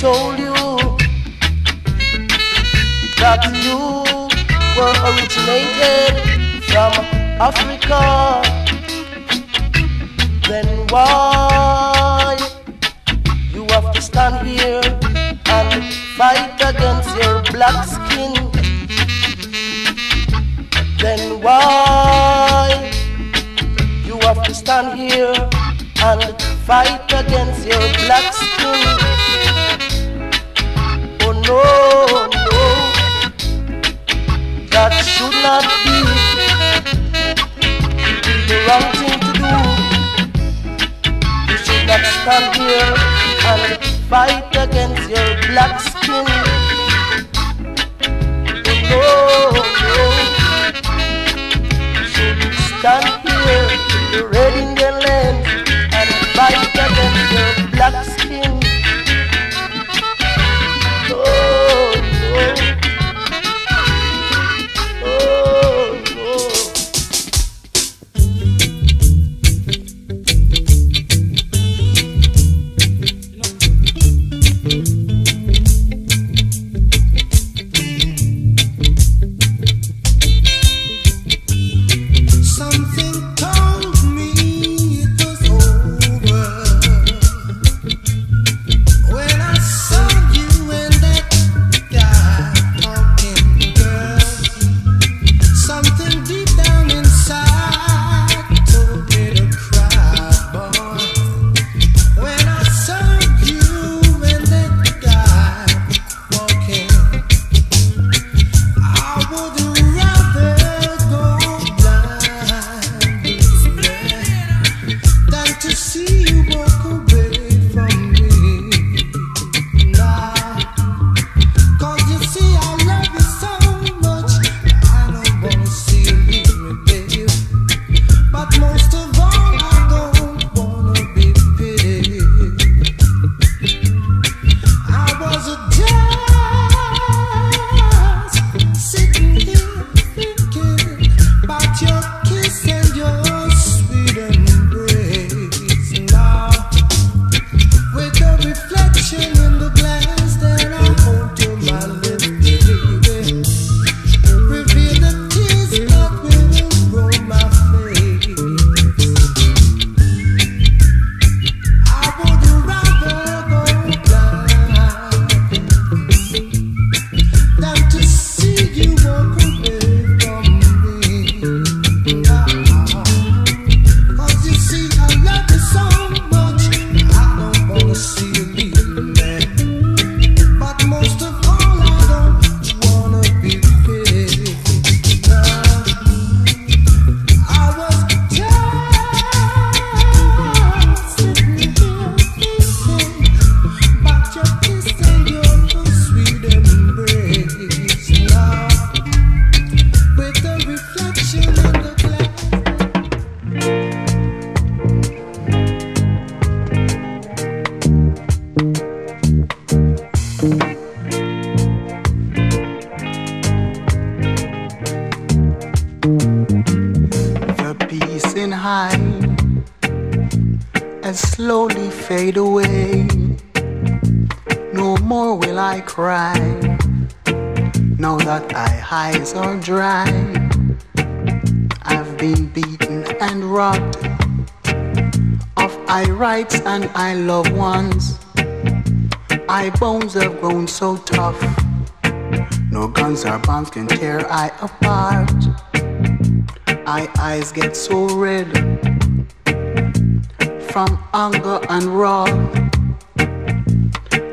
told you that you were originated from Africa? Then why you have to stand here and fight against your black skin? Then why you have to stand here and fight against your black skin? No, no, that should not be the wrong thing to do. You should not stand here and fight against your black skin. No, no. You should stand here, red slowly fade away. No more will I cry. Now that my eyes are dry, I've been beaten and robbed of my rights and my loved ones. My bones have grown so tough. No guns or bombs can tear I apart. My eyes get so red from anger and wrath.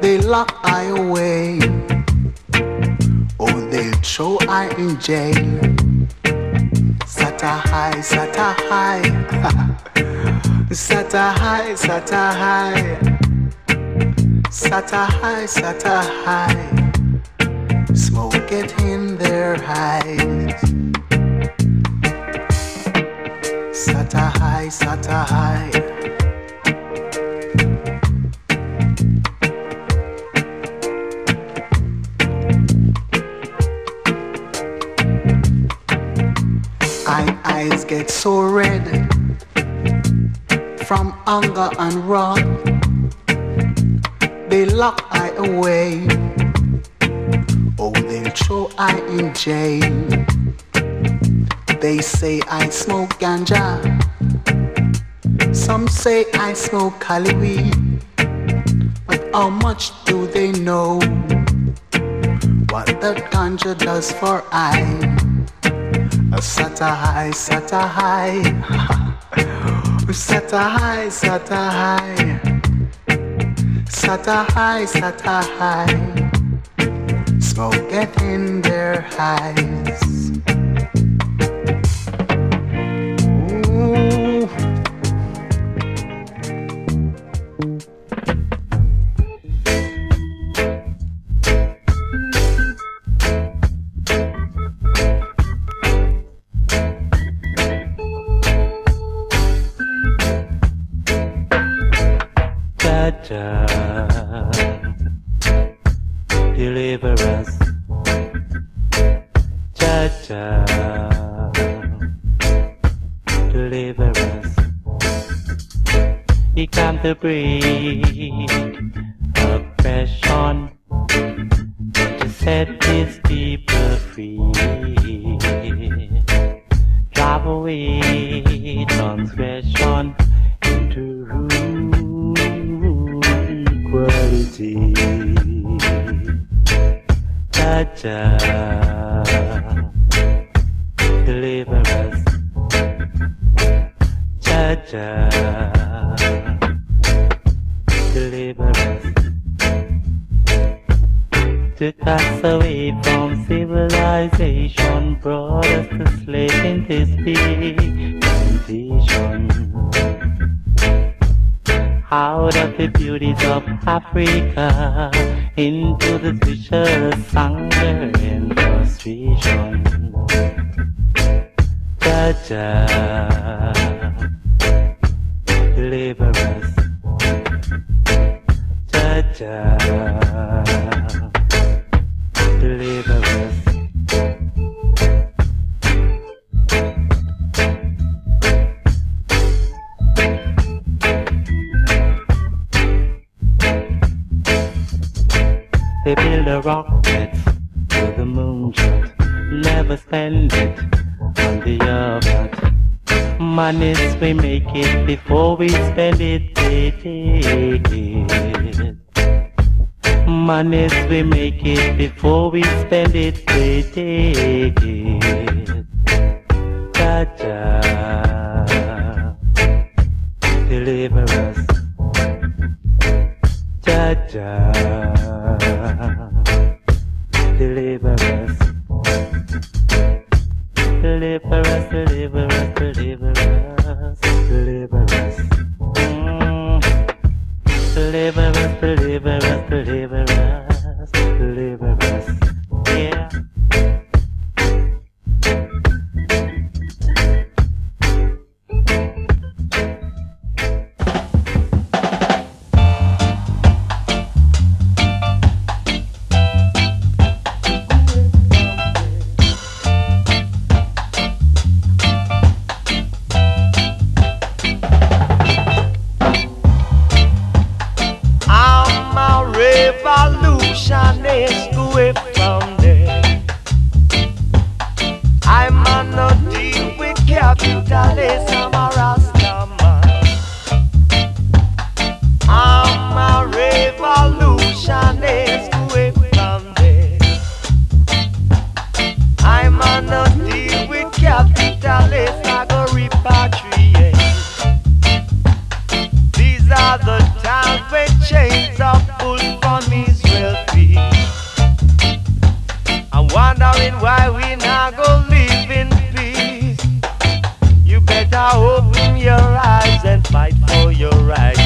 They lock I away. Oh, they'll throw I in jail. Sata high, sata high. sata high, sata high. Sata high, sata high. Smoke it in their eyes. Sata high, sata high. Hunger and wrath. They lock I away. Oh, they throw I in jail. They say I smoke ganja. Some say I smoke Cali. But how much do they know what that ganja does for I? Sata high, sata high. Sata high, sata high. Sata high, sata high. Smoke get in their eyes. The breed oppression to set this people free. Drive away transgression into equality. Cha-cha. Deliver away from civilization, brought us to slave in this big plantation. Out of the beauties of Africa, into the vicious hunger and frustration. Jah Jah, deliver A rocket to the moon shot. Never spend it on the earth. Money's we make it before we spend it. They take it. Money's we make it before we spend it. They take it. Gotcha. Deliver us. Jah Jah. A. I'm wondering why we not go live in peace. You better open your eyes and fight for your rights.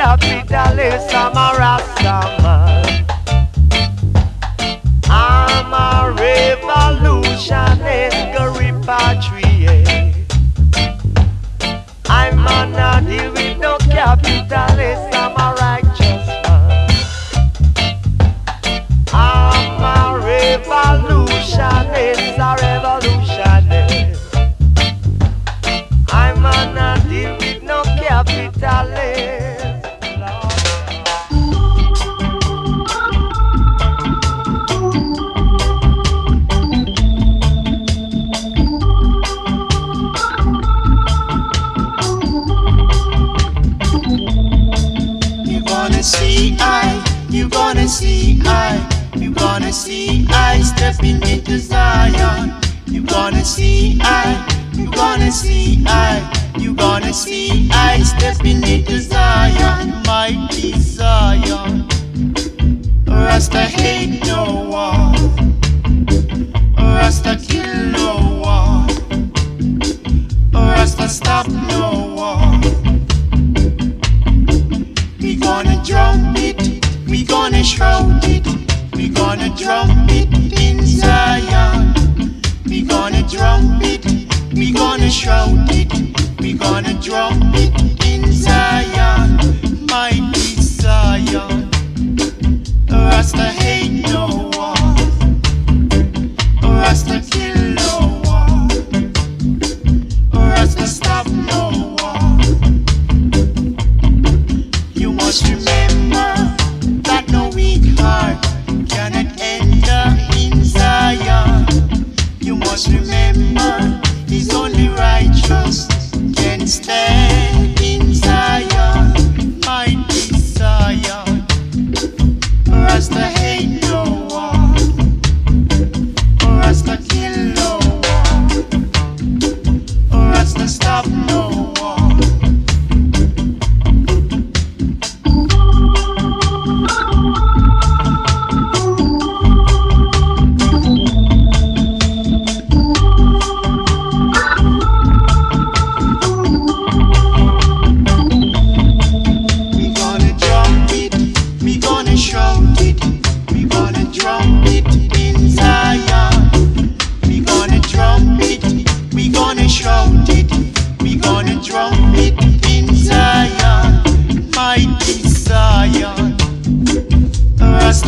happy, Dallas, I'm a Rasta see I, you gonna see I step into Zion, my desire. Rasta hate no one, Rasta kill no one, Rasta stop no one. We gonna drum it, we gonna shout it, we gonna drum it in Zion, we gonna drum it. We gonna shout it, we gonna drop it in Zion, mighty Zion. Rasta hate no war, Rasta kill. stay.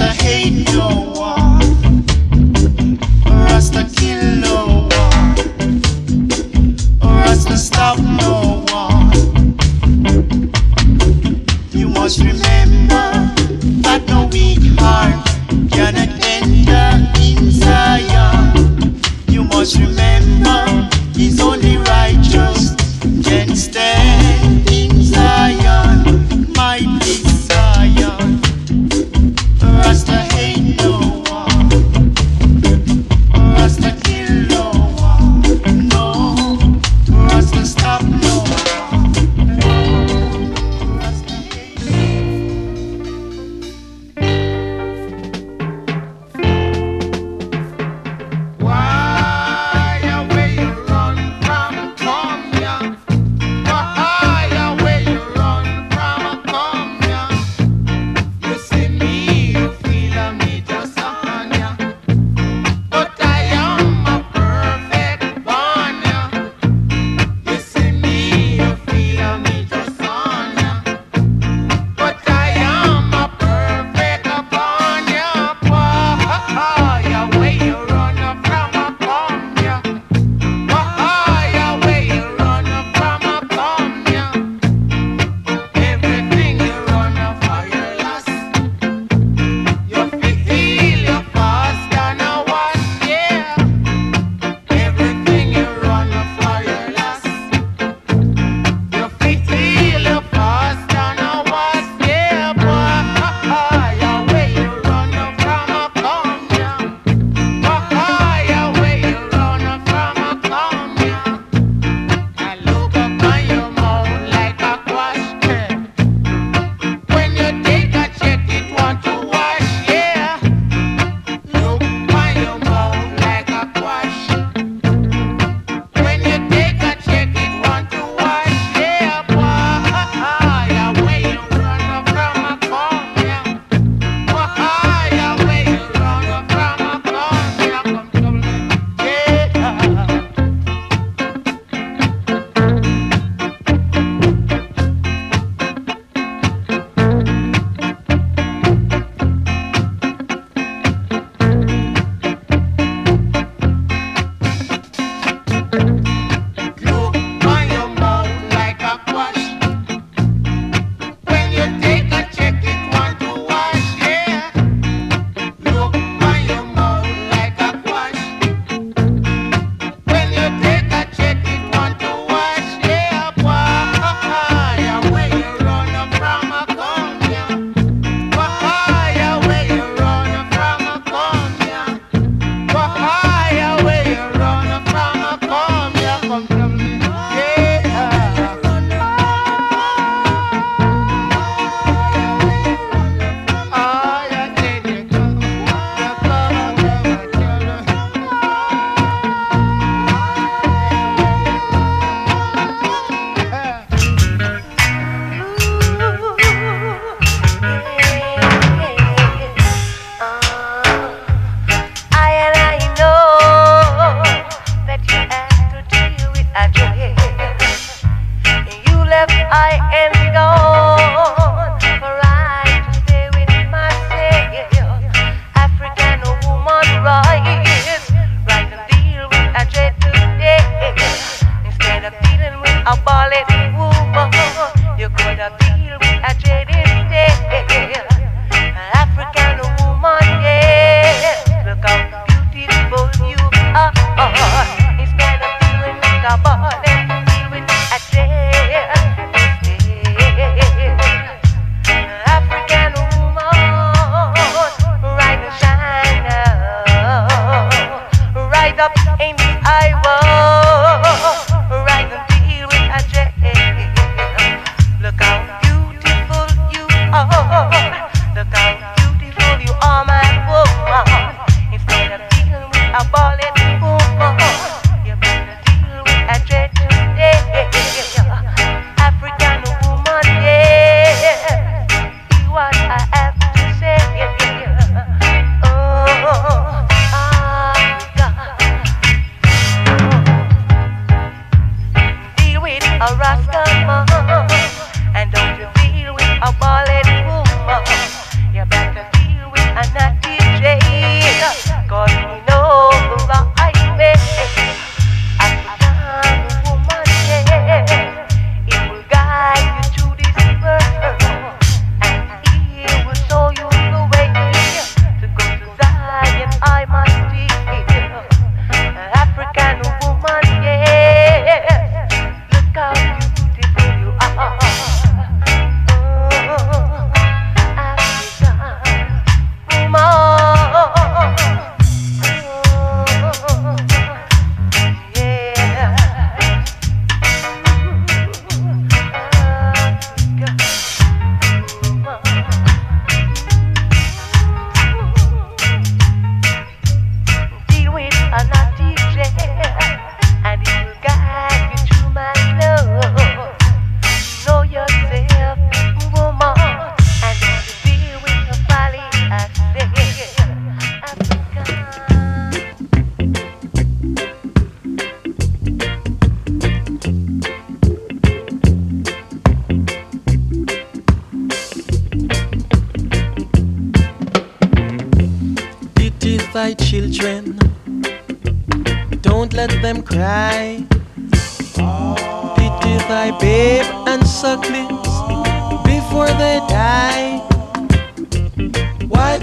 Rasta hate no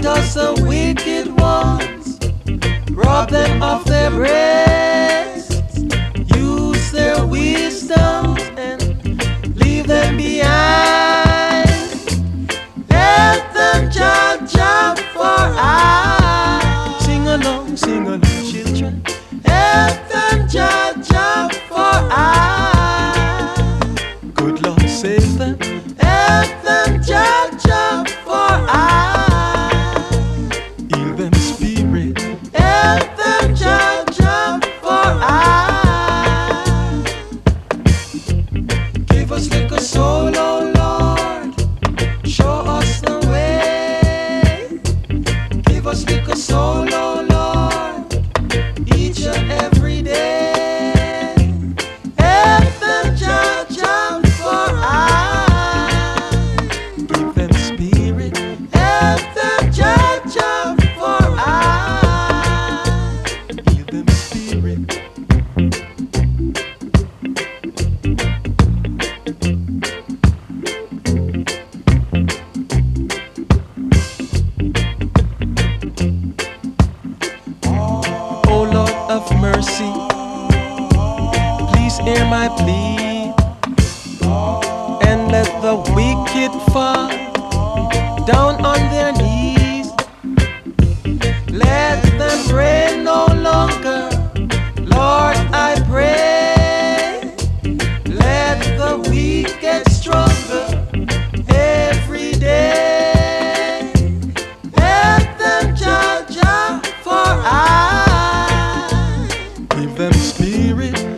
let the uh, wicked ones rob them of their breasts, use their wisdoms and leave them behind. Spirit.